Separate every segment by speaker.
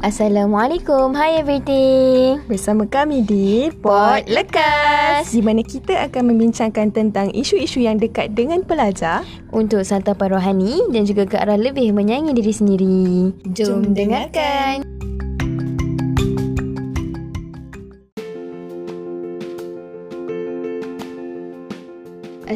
Speaker 1: Assalamualaikum, hi everything.
Speaker 2: Bersama kami di
Speaker 1: Pot Lekas.
Speaker 2: Di mana kita akan membincangkan tentang isu-isu yang dekat dengan pelajar
Speaker 1: Untuk santapan rohani dan juga ke arah lebih menyayangi diri sendiri. Jom,
Speaker 2: Jom
Speaker 1: dengarkan.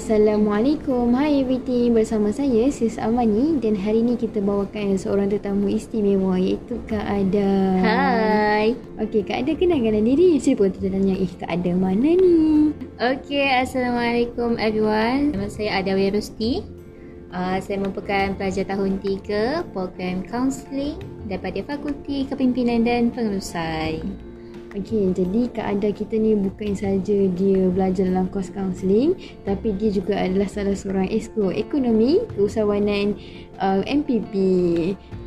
Speaker 1: Assalamualaikum, hi everything. Bersama saya Sis Amani dan hari ini kita bawakan seorang tetamu istimewa iaitu Kak Ada.
Speaker 3: Hai.
Speaker 1: Okey, Kak Ada kenalkan diri. Siapa tu tanya, eh Kak Ada mana ni?
Speaker 3: Okay, Assalamualaikum everyone. Nama saya Adawi Rusti. Uh, saya merupakan pelajar tahun 3 program counselling daripada Fakulti Kepimpinan dan Pengurusan.
Speaker 1: Okey, jadi Kak Ada kita ni bukan saja dia belajar dalam kos kaunseling tapi dia juga adalah salah seorang esko ekonomi keusahawanan uh, MPP.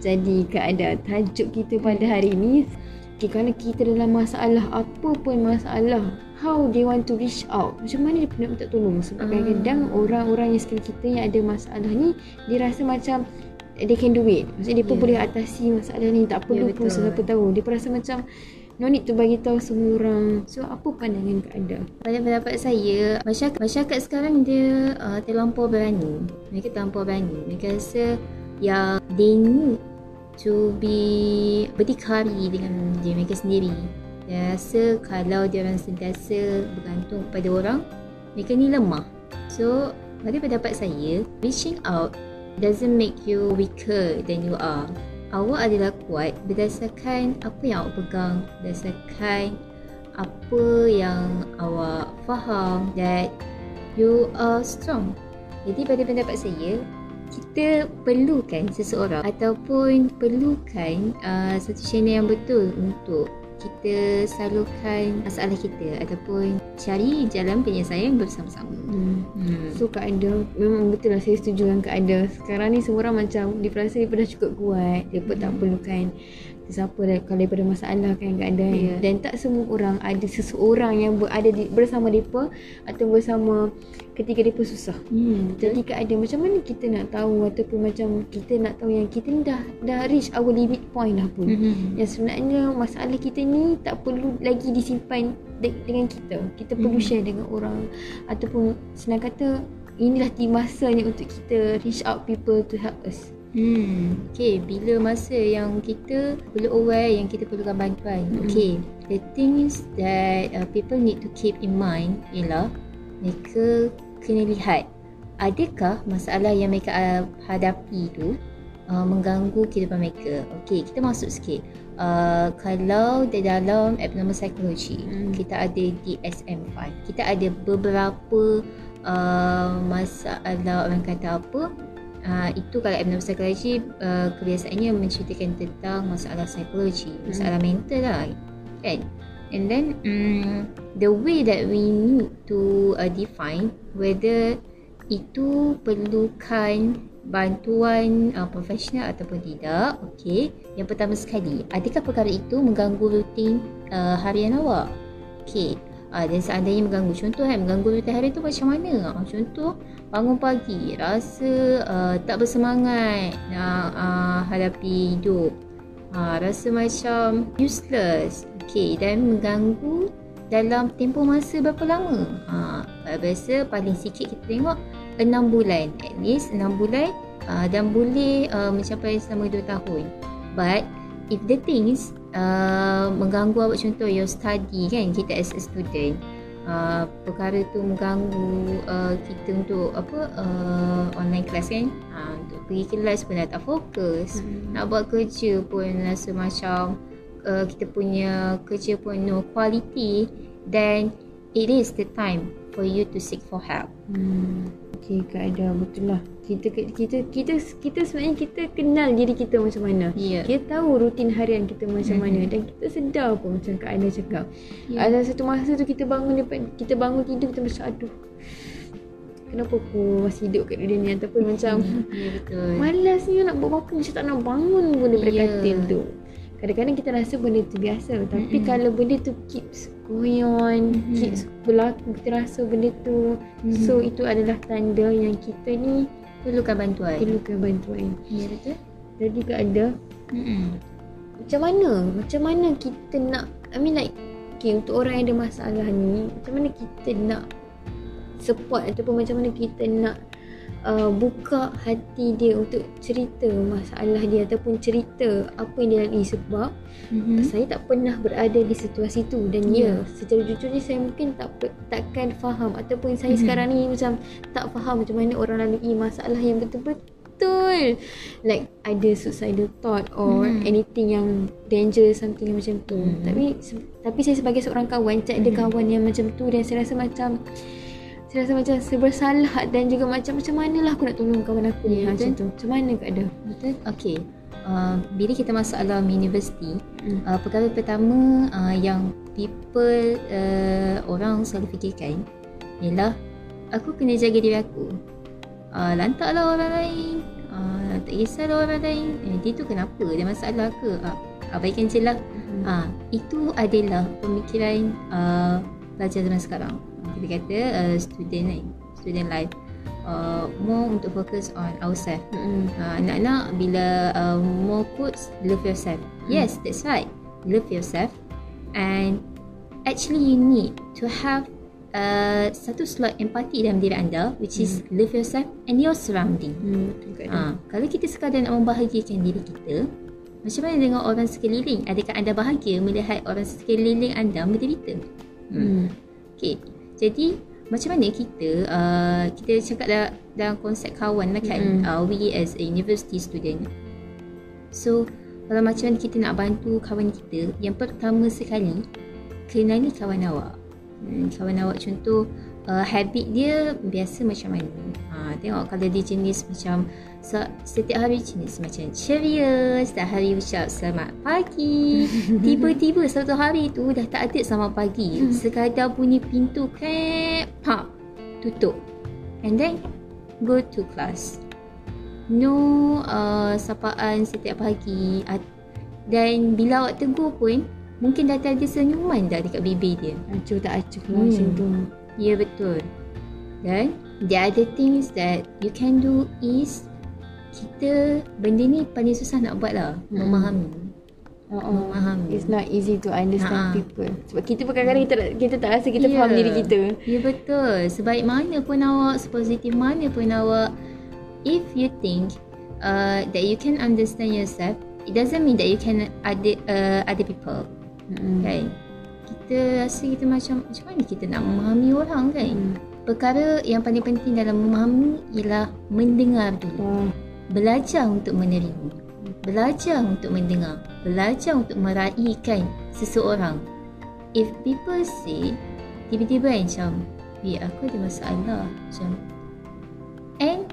Speaker 1: Jadi Kak Ada tajuk kita pada hari ini okay, kerana kita dalam masalah apa pun masalah how they want to reach out macam mana dia nak minta tolong sebab
Speaker 3: Ah.
Speaker 1: kadang-kadang orang-orang yang sekitar kita yang ada masalah ni dia rasa macam they can do it maksudnya dia pun
Speaker 3: Yeah.
Speaker 1: boleh atasi masalah ni tak perlu
Speaker 3: Ya,
Speaker 1: pun siapa tahu dia pun rasa macam no need to bagi tahu semua orang so apa pandangan Kak Ada
Speaker 3: Pada pendapat saya, masyarakat, masyarakat sekarang dia uh, terlampau berani. Mereka terlampau berani. Mereka rasa yang they need to be berdikari dengan diri mereka sendiri. Dia rasa kalau dia orang sentiasa bergantung kepada orang, mereka ni lemah. So, pada pendapat saya, reaching out doesn't make you weaker than you are. Awak adalah kuat berdasarkan apa yang awak pegang, berdasarkan apa yang awak faham that you are strong. Jadi pada pendapat saya, kita perlukan seseorang ataupun perlukan uh, satu channel yang betul untuk kita salurkan masalah kita ataupun cari jalan penyelesaian bersama-sama.
Speaker 1: hmm.
Speaker 3: Hmm.
Speaker 1: So Kak Ada Memang betul lah saya setuju dengan Kak Ada Sekarang ni semua orang macam Dia rasa dia dah cukup kuat Dia pun tak perlukan Siapa dah, kalau daripada masalah kan Kak Ada
Speaker 3: Ya.
Speaker 1: Dan tak semua orang Ada seseorang yang berada di, bersama mereka Atau bersama Ketika mereka susah
Speaker 3: Hmm,
Speaker 1: Jadi Kak Ada macam mana kita nak tahu Ataupun macam Kita nak tahu yang Kita ni dah Dah reach our limit point lah pun
Speaker 3: Mhm.
Speaker 1: Yang sebenarnya masalah kita ni tak perlu lagi disimpan de- dengan kita. Kita perlu
Speaker 3: Mhm.
Speaker 1: share dengan orang ataupun senang kata inilah di masanya untuk kita reach out people to help us.
Speaker 3: Hmm, okay. Bila masa yang kita perlu aware yang kita perlukan bantuan.
Speaker 1: Mm-mm.
Speaker 3: Okay. The things that uh, people need to keep in mind ialah mereka kena lihat adakah masalah yang mereka uh, hadapi tu uh, mengganggu kehidupan mereka. Okay, kita masuk sikit. Uh, kalau di dalam abnormal psychology,
Speaker 1: Hmm.
Speaker 3: kita ada DSM-5. Kita ada beberapa uh, masalah orang kata apa Uh, itu kalau abnormal psychology uh, kebiasaannya menceritakan tentang masalah psikologi, masalah mental lah kan. And then um, the way that we need to uh, define whether itu perlukan bantuan uh, profesional ataupun tidak. Okey. Yang pertama sekali, adakah perkara itu mengganggu rutin uh, harian awak? Okey. Uh, dan seandainya mengganggu contoh kan mengganggu harian tu macam mana? Uh, contoh bangun pagi rasa uh, tak bersemangat nak uh, hadapi hidup. Uh, rasa macam useless. Okey dan mengganggu dalam tempoh masa berapa lama? Ha, biasa paling sikit kita tengok 6 bulan. At least 6 bulan uh, dan boleh uh, mencapai selama 2 tahun. But if the things uh, mengganggu awak contoh your study kan kita as a student. Uh, perkara tu mengganggu uh, kita untuk apa uh, online class kan. Uh, untuk pergi kelas pun dah tak fokus.
Speaker 1: Hmm.
Speaker 3: nak buat kerja pun rasa macam uh, kita punya kerja pun no quality. Then it is the time for you to seek for help
Speaker 1: Hmm. Okey Kak Ada betul lah. Kita kita kita kita sebenarnya kita kenal diri kita macam mana.
Speaker 3: Ya.
Speaker 1: Kita tahu rutin harian kita macam
Speaker 3: Mhm.
Speaker 1: mana dan kita sedar pun macam Kak Ana cakap.
Speaker 3: Ya.
Speaker 1: Ada satu masa tu kita bangun daripada kita bangun tidur kita macam aduh. Kenapa aku masih hidup kat dunia ni ataupun macam
Speaker 3: ya betul
Speaker 1: malasnya nak buat apa macam tak nak bangun pun daripada
Speaker 3: Ya.
Speaker 1: katil tu. Kadang-kadang kita rasa benda tu biasa tapi
Speaker 3: Mm-mm.
Speaker 1: kalau benda tu keeps going on,
Speaker 3: Mhm.
Speaker 1: keeps berlaku kita rasa benda tu
Speaker 3: Mhm.
Speaker 1: so itu adalah tanda yang kita ni
Speaker 3: perlukan bantuan
Speaker 1: perlukan bantuan.
Speaker 3: ya betul
Speaker 1: Jadi Kak Ada
Speaker 3: Mm-mm.
Speaker 1: macam mana? Macam mana kita nak I mean like okay, untuk orang yang ada masalah ni, macam mana kita nak support ataupun macam mana kita nak uh, buka hati dia untuk cerita masalah dia ataupun cerita apa yang dia lalui sebab
Speaker 3: Mm-hmm.
Speaker 1: saya tak pernah berada di situasi tu dan ya, yeah. secara jujurnya saya mungkin tak takkan faham ataupun saya
Speaker 3: Mhm.
Speaker 1: sekarang ni macam tak faham macam mana orang lalui masalah yang betul-betul like ada suicidal thought or
Speaker 3: Mhm.
Speaker 1: anything yang dangerous something yang macam tu
Speaker 3: Mhm.
Speaker 1: tapi se- tapi saya sebagai seorang kawan cak ada
Speaker 3: Mhm.
Speaker 1: kawan yang macam tu dan saya rasa macam rasa macam sebersalah dan juga macam macam manalah aku nak tolong kawan aku ni ha, macam tu macam mana kak ada
Speaker 3: Betul? Okay. Uh, bila kita masuk alam universiti,
Speaker 1: Hmm.
Speaker 3: uh, perkara pertama uh, yang people, uh, orang selalu fikirkan ialah aku kena jaga diri aku. Uh, lantaklah orang lain. Uh, tak kisahlah orang lain. Eh, dia tu kenapa? Dia masalah ke? Uh, abaikan je lah.
Speaker 1: Hmm.
Speaker 3: Ha, itu adalah pemikiran uh, pelajar zaman sekarang. Kita kata uh, student kan, student life. Uh, more untuk fokus on ourselves.
Speaker 1: Mm-mm.
Speaker 3: Uh, anak-anak bila uh, more quotes love yourself. Yes, that's right. Love yourself and actually you need to have uh, satu slot empati dalam diri anda which is love yourself and your surrounding.
Speaker 1: Hmm, betul ada.
Speaker 3: Ha, kalau kita sekadar nak membahagiakan diri kita, macam mana dengan orang sekeliling? Adakah anda bahagia melihat orang sekeliling anda menderita? Hmm.
Speaker 1: Hmm.
Speaker 3: Okay. Jadi macam mana kita uh, kita cakap dalam, dalam konsep kawan lah kan
Speaker 1: Mm.
Speaker 3: uh, we as a university student. So kalau macam mana kita nak bantu kawan kita yang pertama sekali kenali kawan awak. Hmm, kawan awak contoh uh, habit dia biasa macam mana? Ha, tengok kalau dia jenis macam se- setiap hari jenis macam ceria setiap hari ucap selamat pagi. Tiba-tiba satu hari tu dah tak ada selamat pagi. Sekadar bunyi pintu krep pop tutup. And then go to class. No uh, sapaan setiap pagi. Dan bila awak tegur pun mungkin dah tak ada senyuman dah dekat bibir dia.
Speaker 1: Acuh tak acuh lah
Speaker 3: Hmm.
Speaker 1: macam tu.
Speaker 3: Ya betul. Dan the other things that you can do is kita benda ni paling susah nak buat lah.
Speaker 1: Hmm.
Speaker 3: Memahami. Memahami.
Speaker 1: It's not easy to understand
Speaker 3: Ha-ha.
Speaker 1: people. Sebab kita pun kadang-kadang kita, kita tak rasa kita
Speaker 3: Ya.
Speaker 1: faham diri kita.
Speaker 3: Ya betul. Sebaik mana pun awak, sepositif mana pun awak, if you think uh, that you can understand yourself, it doesn't mean that you can other uh, other people.
Speaker 1: Hmm.
Speaker 3: Kan? Kita rasa kita macam macam mana kita nak memahami orang kan?
Speaker 1: Hmm.
Speaker 3: Perkara yang paling penting dalam memahami ialah mendengar dulu.
Speaker 1: Oh.
Speaker 3: Belajar untuk menerima. Belajar untuk mendengar. Belajar untuk meraihkan seseorang. If people say, tiba-tiba macam, Weh, aku ada masalah. Macam, and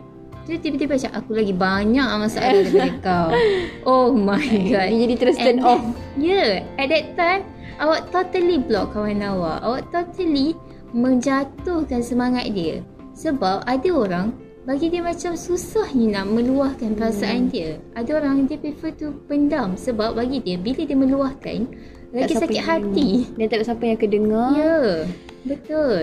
Speaker 3: tu tiba-tiba macam, aku lagi banyak masalah daripada kau. Oh my god.
Speaker 1: Dia jadi terus turn off.
Speaker 3: Yeah, at that time, awak totally block kawan awak. Awak totally menjatuhkan semangat dia. Sebab ada orang bagi dia macam susah ni nak meluahkan perasaan dia. Ada orang dia prefer tu pendam sebab bagi dia bila dia meluahkan lagi
Speaker 1: Tak
Speaker 3: sakit hati.
Speaker 1: Dan tak ada siapa yang akan dengar.
Speaker 3: Ya, yeah, betul.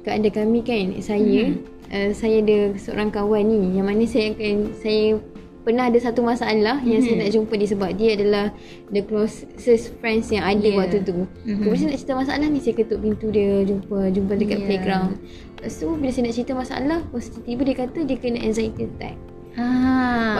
Speaker 1: Kat anda kami kan, saya
Speaker 3: Hmm.
Speaker 1: uh, saya ada seorang kawan ni yang mana saya akan saya pernah ada satu masalah yang saya
Speaker 3: Mhm.
Speaker 1: nak jumpa dia sebab dia adalah the closest friends yang ada
Speaker 3: Yeah.
Speaker 1: waktu tu.
Speaker 3: Mhm.
Speaker 1: Kemudian saya nak cerita masalah ni saya ketuk pintu dia jumpa jumpa dekat
Speaker 3: Yeah.
Speaker 1: playground. Lepas tu bila saya nak cerita masalah, lepas tu tiba dia kata dia kena anxiety attack.
Speaker 3: Ha.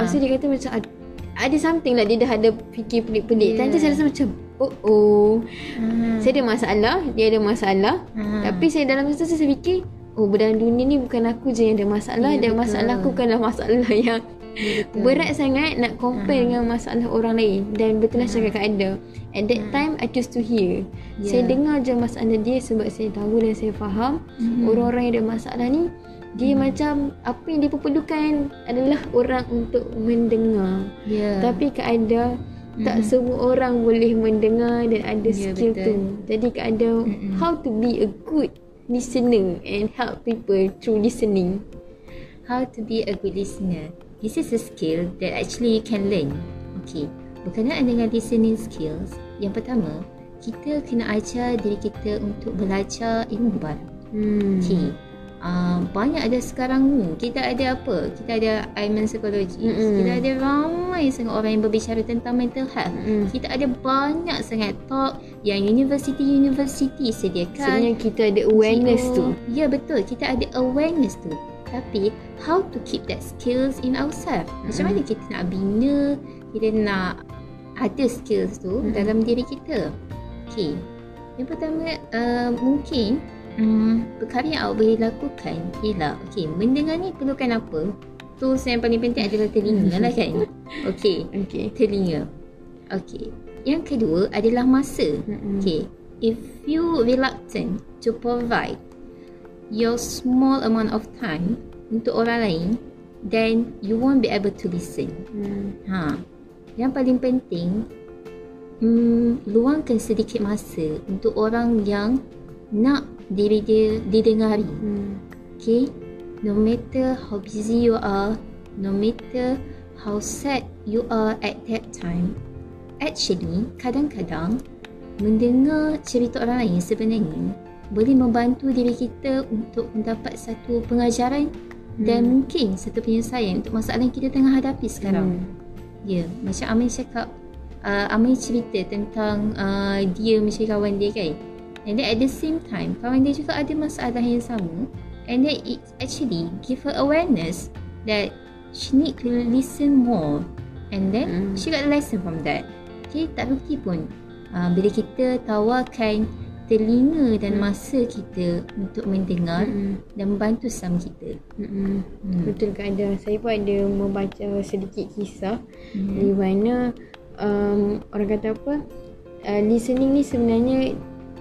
Speaker 1: Lepas tu dia kata macam "Ad- ada something lah dia dah ada fikir pelik-pelik.
Speaker 3: Yeah.
Speaker 1: Yeah. saya rasa macam oh oh.
Speaker 3: Ha.
Speaker 1: Saya ada masalah, dia ada masalah.
Speaker 3: Ha.
Speaker 1: Tapi saya dalam masa tu saya fikir Oh dalam dunia ni bukan aku je yang ada masalah
Speaker 3: Ya,
Speaker 1: Dan
Speaker 3: betul.
Speaker 1: masalah aku bukanlah masalah yang
Speaker 3: Ya, betul.
Speaker 1: Berat sangat nak compare
Speaker 3: Ha.
Speaker 1: dengan masalah orang lain Dan betul lah cakap kat Ada At that
Speaker 3: Ha.
Speaker 1: time I choose to hear
Speaker 3: Ya.
Speaker 1: Saya dengar je masalah dia sebab saya tahu dan saya faham
Speaker 3: Mhm.
Speaker 1: Orang-orang yang ada masalah ni Dia macam Apa yang dia perlukan adalah orang untuk mendengar
Speaker 3: Ya.
Speaker 1: Tapi Kak Ada Tak
Speaker 3: Mhm.
Speaker 1: semua orang boleh mendengar dan ada
Speaker 3: Ya,
Speaker 1: skill
Speaker 3: betul.
Speaker 1: tu Jadi Kak Ada
Speaker 3: Mm-mm.
Speaker 1: How to be a good listener and help people through listening
Speaker 3: how to be a good listener. This is a skill that actually you can learn. Okay, berkenaan dengan listening skills, yang pertama, kita kena ajar diri kita untuk belajar ilmu baru.
Speaker 1: hmm.
Speaker 3: Okay, Uh, banyak ada sekarang ni kita ada apa kita ada Aiman psikologis
Speaker 1: Mm-mm.
Speaker 3: kita ada ramai sangat orang yang berbicara tentang mental health
Speaker 1: Mm.
Speaker 3: kita ada banyak sangat talk yang universiti-universiti sediakan
Speaker 1: Sebenarnya kita ada awareness
Speaker 3: NGO.
Speaker 1: tu.
Speaker 3: Ya betul, kita ada awareness tu. Tapi how to keep that skills in ourselves? Macam
Speaker 1: Mm-mm.
Speaker 3: mana kita nak bina, kita nak ada skills tu
Speaker 1: Mm-mm.
Speaker 3: dalam diri kita. Okay. Yang pertama uh, mungkin um, perkara yang awak boleh lakukan ialah okay, mendengar ni perlukan apa? Tools yang paling penting adalah telinga lah kan. Okay,
Speaker 1: Okay.
Speaker 3: telinga. Okay. Yang kedua adalah masa.
Speaker 1: Mm-mm.
Speaker 3: Okay, if you reluctant to provide your small amount of time untuk orang lain, then you won't be able to listen.
Speaker 1: Mm.
Speaker 3: Ha. Yang paling penting, hmm, luangkan sedikit masa untuk orang yang nak diri dia didengari.
Speaker 1: Mm.
Speaker 3: Okay, no matter how busy you are, no matter how sad you are at that time, actually kadang-kadang mendengar cerita orang lain sebenarnya boleh membantu diri kita untuk mendapat satu pengajaran dan
Speaker 1: Hmm.
Speaker 3: mungkin satu penyelesaian untuk masalah yang kita tengah hadapi sekarang.
Speaker 1: Mm.
Speaker 3: Ya, macam Amin cakap, uh, Amin cerita tentang uh, dia macam kawan dia kan. And then at the same time, kawan dia juga ada masalah yang sama. And then it actually give her awareness that she need to listen more. And then
Speaker 1: Mm.
Speaker 3: she got a lesson from that. Okay, tak rugi pun. Uh, bila kita tawarkan telinga dan
Speaker 1: Mm.
Speaker 3: masa kita untuk mendengar
Speaker 1: Mm-mm.
Speaker 3: dan membantu sama kita.
Speaker 1: Mm-mm.
Speaker 3: Hmm.
Speaker 1: Betul ke ada. Saya pun ada membaca sedikit kisah
Speaker 3: Hmm.
Speaker 1: di mana um, orang kata apa uh, listening ni sebenarnya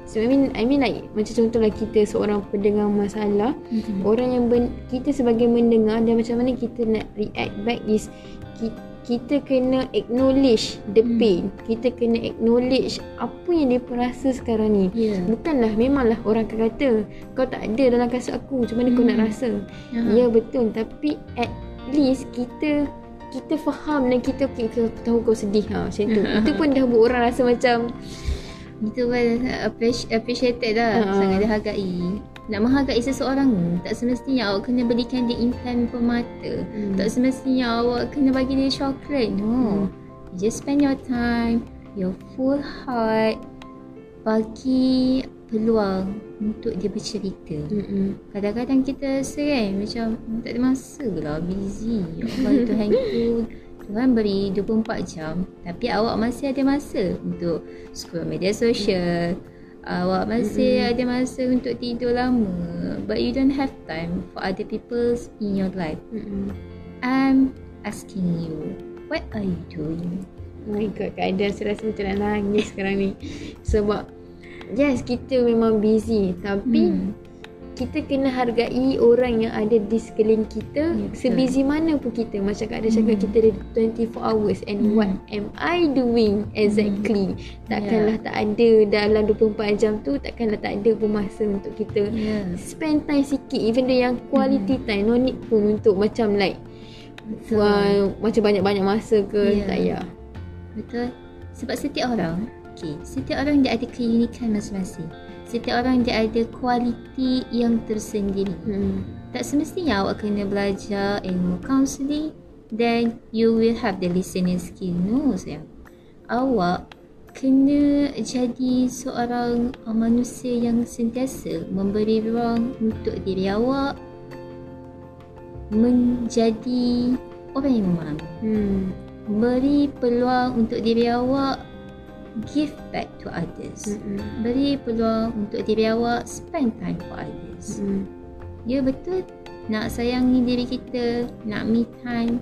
Speaker 1: so I mean I mean like macam contohlah kita seorang pendengar masalah
Speaker 3: Hmm.
Speaker 1: orang yang ben, kita sebagai mendengar dan macam mana kita nak react back is kita, kita kena acknowledge the
Speaker 3: Hmm.
Speaker 1: pain kita kena acknowledge apa yang dia rasa sekarang ni
Speaker 3: Ya.
Speaker 1: Bukanlah memanglah orang akan kata kau tak ada dalam kasut aku macam mana kau
Speaker 3: Hmm.
Speaker 1: nak rasa
Speaker 3: Ya.
Speaker 1: Ya betul tapi at least kita kita faham dan kita okay, aku tahu kau sedih ha macam tu. Itu pun dah buat orang rasa macam
Speaker 3: Itu pun appreci- appreciated lah
Speaker 1: Ha.
Speaker 3: Sangat dihargai Nak menghargai seseorang ni Tak semestinya awak kena belikan dia implan permata
Speaker 1: Hmm.
Speaker 3: Tak semestinya awak kena bagi dia coklat No You just spend your time Your full heart Bagi peluang untuk dia bercerita
Speaker 1: Mm-mm.
Speaker 3: Kadang-kadang kita rasa kan macam "Hmm, tak ada masa lah busy. Ya Allah Tuhan tu Tuhan beri 24 jam tapi awak masih ada masa untuk scroll media sosial. Awak masih
Speaker 1: Mm-mm.
Speaker 3: ada masa untuk tidur lama but you don't have time for other people in your life.
Speaker 1: Mm-mm.
Speaker 3: I'm asking you, what are you doing?
Speaker 1: Oh my god keadaan saya rasa macam nak nangis sekarang ni Sebab Yes kita memang busy Tapi
Speaker 3: Hmm.
Speaker 1: Kita kena hargai orang yang ada di sekeliling kita
Speaker 3: Ya, betul.
Speaker 1: Sebusy mana pun kita Macam Kak Ada cakap
Speaker 3: Hmm.
Speaker 1: kita ada 24 hours And
Speaker 3: Hmm.
Speaker 1: what am I doing exactly Takkanlah
Speaker 3: Ya.
Speaker 1: tak ada dalam 24 jam tu Takkanlah tak ada pun masa untuk kita
Speaker 3: Yes.
Speaker 1: Spend time sikit Even though yang quality time No need pun untuk macam like
Speaker 3: Betul.
Speaker 1: uh, Macam banyak-banyak masa ke
Speaker 3: Ya.
Speaker 1: Tak payah
Speaker 3: Betul. Sebab setiap orang, okay, setiap orang dia ada keunikan masing-masing. Setiap orang dia ada kualiti yang tersendiri.
Speaker 1: hmm.
Speaker 3: Tak semestinya awak kena belajar ilmu counselling then you will have the listening skill. No, sayang. Awak kena jadi seorang manusia yang sentiasa memberi ruang untuk diri awak menjadi orang yang memahami
Speaker 1: Hmm.
Speaker 3: beri peluang untuk diri awak give back to others.
Speaker 1: Hmm.
Speaker 3: Beri peluang untuk diri awak spend time for others.
Speaker 1: Hmm.
Speaker 3: Ya betul nak sayangi diri kita, nak me time.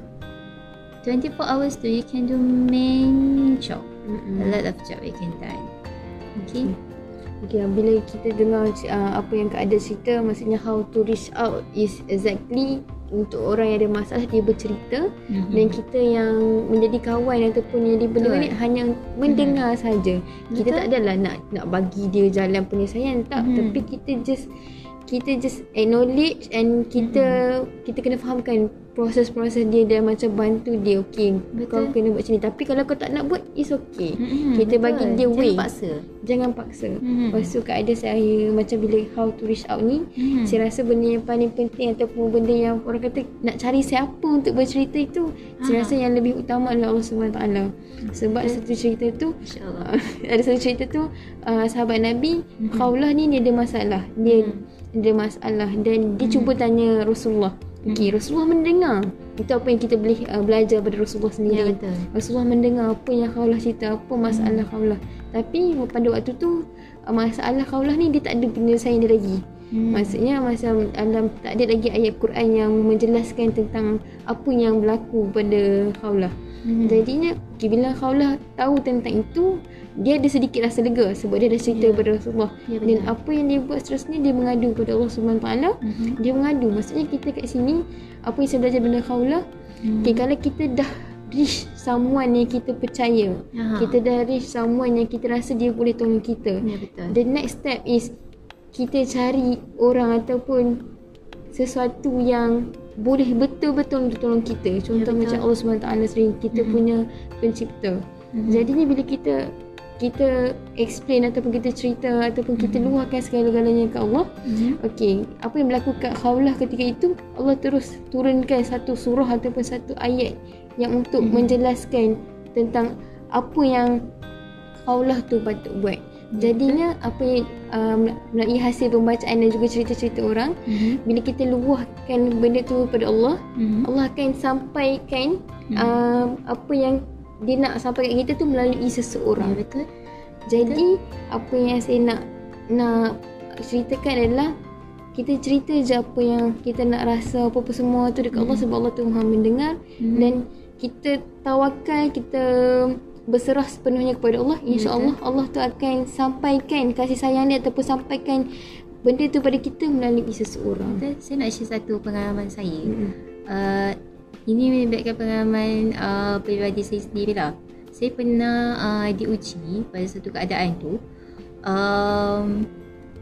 Speaker 3: 24 hours tu you can do many job.
Speaker 1: Hmm.
Speaker 3: A lot of job you can done. Okay?
Speaker 1: Okay, bila kita dengar uh, apa yang Kak Ada cerita, maksudnya how to reach out is exactly untuk orang yang ada masalah dia bercerita
Speaker 3: Mm-hmm.
Speaker 1: dan kita yang menjadi kawan ataupun yang dibenarkan ni hanya mendengar saja. Kita
Speaker 3: Betul.
Speaker 1: tak adalah nak nak bagi dia jalan penyelesaian tak,
Speaker 3: Mhm.
Speaker 1: tapi kita just kita just acknowledge and kita kita kena fahamkan proses-proses dia dan macam bantu dia okay
Speaker 3: Betul.
Speaker 1: kau kena buat macam ni tapi kalau kau tak nak buat it's okay
Speaker 3: Mm-mm,
Speaker 1: kita bagi
Speaker 3: betul.
Speaker 1: dia way
Speaker 3: Jangan paksa.
Speaker 1: jangan paksa
Speaker 3: Mm-mm.
Speaker 1: lepas tu keadaan saya macam bila how to reach out ni
Speaker 3: Mm-mm.
Speaker 1: saya rasa benda yang paling penting ataupun benda yang orang kata nak cari siapa untuk bercerita itu saya
Speaker 3: Ha.
Speaker 1: rasa yang lebih utama adalah Allah SWT sebab satu cerita tu
Speaker 3: InsyaAllah.
Speaker 1: ada satu cerita tu uh, sahabat Nabi mm-hmm. Khawlah ni dia ada masalah dia mm. Ada masalah dan dia mm. cuba tanya Rasulullah Okey, Rasulullah mendengar. Itu apa yang kita boleh uh, belajar pada Rasulullah
Speaker 3: Ya
Speaker 1: sendiri.
Speaker 3: betul.
Speaker 1: Rasulullah mendengar apa yang Khawlah cerita, apa masalah
Speaker 3: Hmm.
Speaker 1: Khawlah. Tapi pada waktu tu uh, masalah Khawlah ni dia tak ada penyelesaian dia lagi.
Speaker 3: Hmm.
Speaker 1: Maksudnya macam dalam tak ada lagi ayat Quran yang menjelaskan tentang apa yang berlaku pada Khawlah.
Speaker 3: Hmm.
Speaker 1: Jadinya okay, bila Khawlah tahu tentang itu, dia ada sedikit rasa lega sebab dia dah cerita
Speaker 3: Ya.
Speaker 1: kepada Rasulullah.
Speaker 3: Ya,
Speaker 1: Dan
Speaker 3: benar.
Speaker 1: apa yang dia buat seterusnya dia mengadu kepada Allah Subhanahu Taala.
Speaker 3: Mhm.
Speaker 1: Dia mengadu. Maksudnya kita kat sini apa yang saya belajar benda Khawlah,
Speaker 3: Hmm.
Speaker 1: okay, kalau kita dah reach someone yang kita percaya,
Speaker 3: Ha.
Speaker 1: kita dah reach someone yang kita rasa dia boleh tolong kita.
Speaker 3: Ya betul.
Speaker 1: The next step is kita cari orang ataupun sesuatu yang boleh betul-betul untuk tolong kita. Contoh
Speaker 3: betul.
Speaker 1: macam Allah SWT sendiri kita
Speaker 3: Mhm.
Speaker 1: punya pencipta.
Speaker 3: Mhm.
Speaker 1: Jadinya bila kita kita explain ataupun kita cerita ataupun kita luahkan segala-galanya ke Allah,
Speaker 3: Mhm.
Speaker 1: Okey, apa yang berlaku kat Khawlah ketika itu Allah terus turunkan satu surah ataupun satu ayat yang untuk
Speaker 3: Mhm.
Speaker 1: menjelaskan tentang apa yang Khawlah tu patut buat. Jadinya apa yang um, melalui hasil pembacaan dan juga cerita-cerita orang,
Speaker 3: Mhm.
Speaker 1: bila kita luahkan benda tu pada Allah,
Speaker 3: Mhm.
Speaker 1: Allah akan sampaikan
Speaker 3: Mhm.
Speaker 1: um, apa yang dia nak sampaikan kita tu melalui
Speaker 3: Ya
Speaker 1: seseorang.
Speaker 3: betul.
Speaker 1: Jadi apa yang saya nak nak ceritakan adalah kita cerita je apa yang kita nak rasa apa-apa semua tu dekat Allah sebab Allah tu Maha mendengar
Speaker 3: Mhm.
Speaker 1: dan kita tawakal kita berserah sepenuhnya kepada Allah insya-Allah Allah tu akan sampaikan kasih sayang dia ataupun sampaikan benda tu pada kita melalui seseorang.
Speaker 3: Betul. Saya nak share satu pengalaman saya.
Speaker 1: Mm-mm.
Speaker 3: Uh, ini melibatkan pengalaman uh, peribadi saya sendiri lah. Saya pernah uh, diuji pada satu keadaan tu. Um,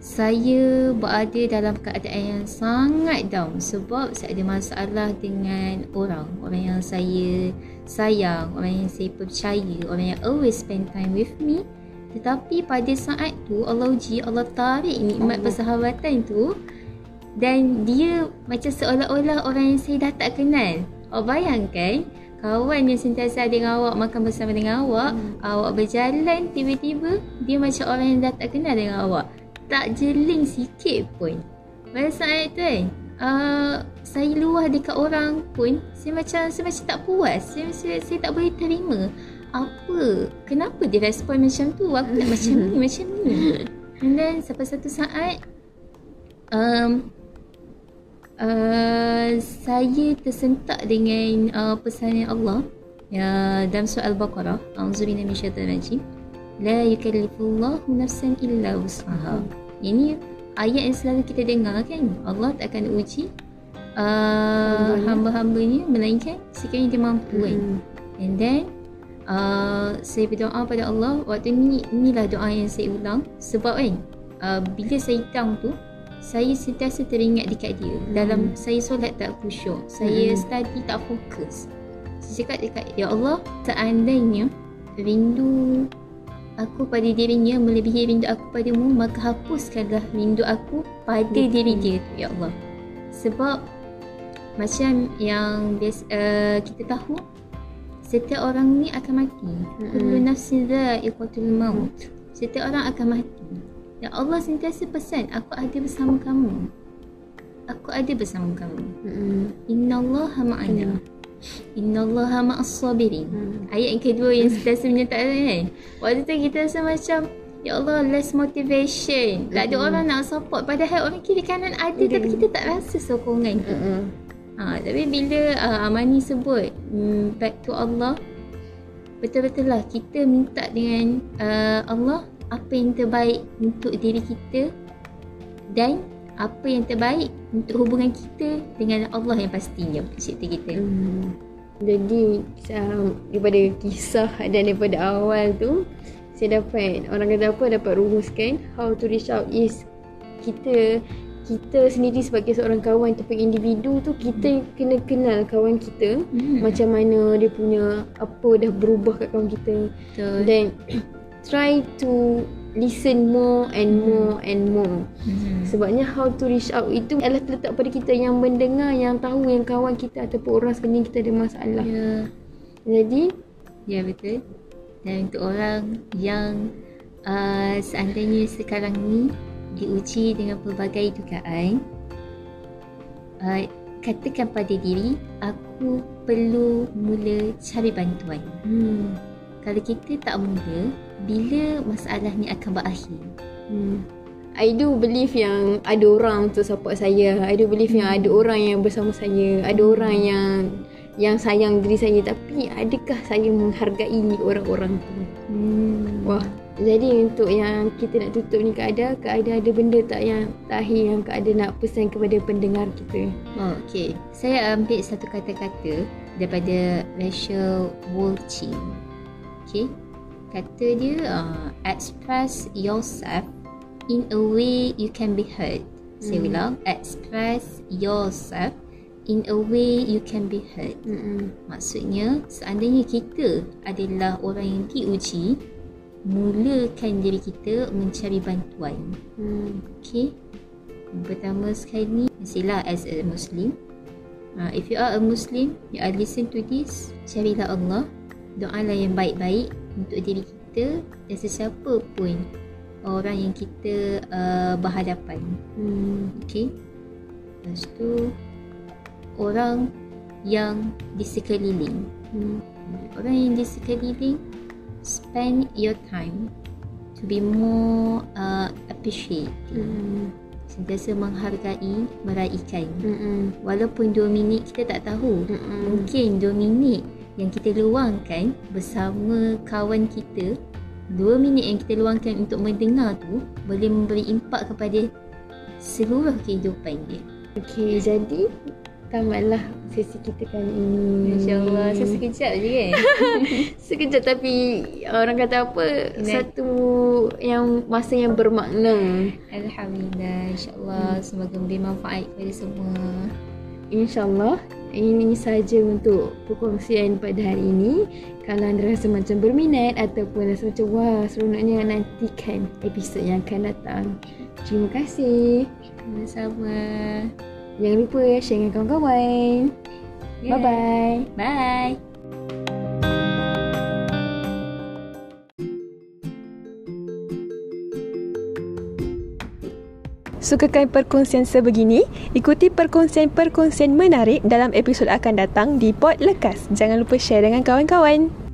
Speaker 3: saya berada dalam keadaan yang sangat down sebab saya ada masalah dengan orang. Orang yang saya sayang, orang yang saya percaya, orang yang always spend time with me. Tetapi pada saat tu Allah uji, Allah tarik nikmat
Speaker 1: Allah.
Speaker 3: persahabatan tu dan dia macam seolah-olah orang yang saya dah tak kenal. Awak bayangkan kawan yang sentiasa dengan awak makan bersama dengan awak,
Speaker 1: Hmm.
Speaker 3: awak berjalan tiba-tiba dia macam orang yang dah tak kenal dengan awak. Tak jeling sikit pun. Pada saat tu kan, uh, saya luah dekat orang pun saya macam saya macam tak puas. Saya, saya, saya tak boleh terima. Apa? Kenapa dia respon macam tu? Aku nak macam ni, macam ni. And then sampai satu saat um, uh, saya tersentak dengan uh, pesanan Allah ya, dalam surah Al-Baqarah A'udzubillahi minasyaitanirrajim La yukallifullahu nafsan illa wus'aha Ini ayat yang selalu kita dengar kan Allah tak akan uji uh,
Speaker 1: Hambanya.
Speaker 3: hamba-hambanya melainkan sekiranya dia mampu kan
Speaker 1: Mm.
Speaker 3: And then uh, saya berdoa pada Allah waktu ni inilah doa yang saya ulang sebab kan uh, bila saya down tu saya sentiasa teringat dekat dia
Speaker 1: Hmm.
Speaker 3: dalam saya solat tak khusyuk saya
Speaker 1: Hmm.
Speaker 3: study tak fokus saya cakap dekat ya Allah seandainya rindu aku pada dirinya melebihi rindu aku padamu maka hapuskanlah rindu aku pada
Speaker 1: Betul.
Speaker 3: diri dia tu ya Allah sebab macam yang biasa, uh, kita tahu setiap orang ni akan mati. Kullu nafsin dha'iqatul maut. Setiap orang akan mati. Dan Allah sentiasa pesan, aku ada bersama kamu. Aku ada bersama kamu.
Speaker 1: Mm-mm.
Speaker 3: Innallaha ma'ana. Innallaha ma'as sabirin.
Speaker 1: Mm.
Speaker 3: Ayat yang kedua yang sentiasa menyertai kan. Waktu tu kita rasa macam Ya Allah, less motivation. Tak ada orang nak support. Padahal orang kiri kanan ada
Speaker 1: Ada.
Speaker 3: tapi kita tak rasa sokongan tu.
Speaker 1: Mm-mm.
Speaker 3: Ha, tapi bila uh, Amani sebut mm, back to Allah, betul-betul lah kita minta dengan uh, Allah apa yang terbaik untuk diri kita dan apa yang terbaik untuk hubungan kita dengan Allah yang pastinya pencipta kita.
Speaker 1: Hmm. Jadi um, daripada kisah dan daripada awal tu saya dapat orang kata apa dapat rumuskan how to reach out is kita kita sendiri sebagai seorang kawan ataupun individu tu kita kena kenal kawan kita
Speaker 3: Hmm.
Speaker 1: macam mana dia punya apa dah berubah kat kawan kita
Speaker 3: Betul.
Speaker 1: then try to listen more and more and more
Speaker 3: Hmm.
Speaker 1: sebabnya how to reach out itu adalah terletak pada kita yang mendengar yang tahu yang kawan kita ataupun orang sekeliling kita ada masalah
Speaker 3: Ya.
Speaker 1: jadi
Speaker 3: Ya betul. Dan untuk orang yang uh, seandainya sekarang ni diuji dengan pelbagai dugaan, uh, katakan pada diri, aku perlu mula cari bantuan.
Speaker 1: hmm,
Speaker 3: Kalau kita tak mula, bila masalah ni akan berakhir?
Speaker 1: hmm. I do believe yang ada orang untuk support saya. I do believe yang ada orang yang bersama saya. Ada orang yang yang sayang diri saya tapi adakah saya menghargai orang-orang tu?
Speaker 3: Hmm.
Speaker 1: Wah, jadi untuk yang kita nak tutup ni Kak Ada, Kak Ada ada benda tak yang terakhir yang Kak Ada nak pesan kepada pendengar kita?
Speaker 3: Oh, okay. Saya ambil satu kata-kata daripada Rachel Wolchi. Okay. Kata dia, uh, express yourself in a way you can be heard. Saya
Speaker 1: Hmm.
Speaker 3: ulang. Express yourself in a way you can be heard.
Speaker 1: Mm-mm.
Speaker 3: Maksudnya, seandainya kita adalah orang yang diuji, mulakan diri kita mencari bantuan.
Speaker 1: Hmm.
Speaker 3: Okay. Pertama sekali ni, mestilah as a Muslim. Uh, if you are a Muslim, you are listen to this, carilah Allah. Doalah yang baik-baik untuk diri kita dan sesiapa pun orang yang kita uh, berhadapan.
Speaker 1: Hmm.
Speaker 3: Okay. Lepas tu, orang yang di sekeliling.
Speaker 1: Hmm.
Speaker 3: Orang yang di sekeliling, spend your time to be more uh, appreciative.
Speaker 1: Hmm.
Speaker 3: sentiasa menghargai, meraihkan.
Speaker 1: Mm-mm.
Speaker 3: Walaupun 2 minit kita tak tahu.
Speaker 1: Mm-mm.
Speaker 3: Mungkin 2 minit yang kita luangkan bersama kawan kita, 2 minit yang kita luangkan untuk mendengar tu boleh memberi impak kepada seluruh kehidupan dia.
Speaker 1: Okey, jadi tamatlah sesi kita kali ini.
Speaker 3: sekejap je kan?
Speaker 1: Sekejap tapi orang kata apa?
Speaker 3: Nah.
Speaker 1: Satu yang masa yang bermakna.
Speaker 3: Alhamdulillah, insyaAllah semoga memberi manfaat kepada semua.
Speaker 1: InsyaAllah ini saja untuk perkongsian pada hari ini. Kalau anda rasa macam berminat ataupun rasa macam wah seronoknya nantikan episod yang akan datang. Terima kasih.
Speaker 3: Sama-sama.
Speaker 1: Jangan lupa share dengan kawan-kawan.
Speaker 3: Yeah.
Speaker 1: Bye-bye.
Speaker 3: Bye.
Speaker 2: Sukakan perkongsian sebegini? Ikuti perkongsian-perkongsian menarik dalam episod akan datang di Pod Lekas. Jangan lupa share dengan kawan-kawan.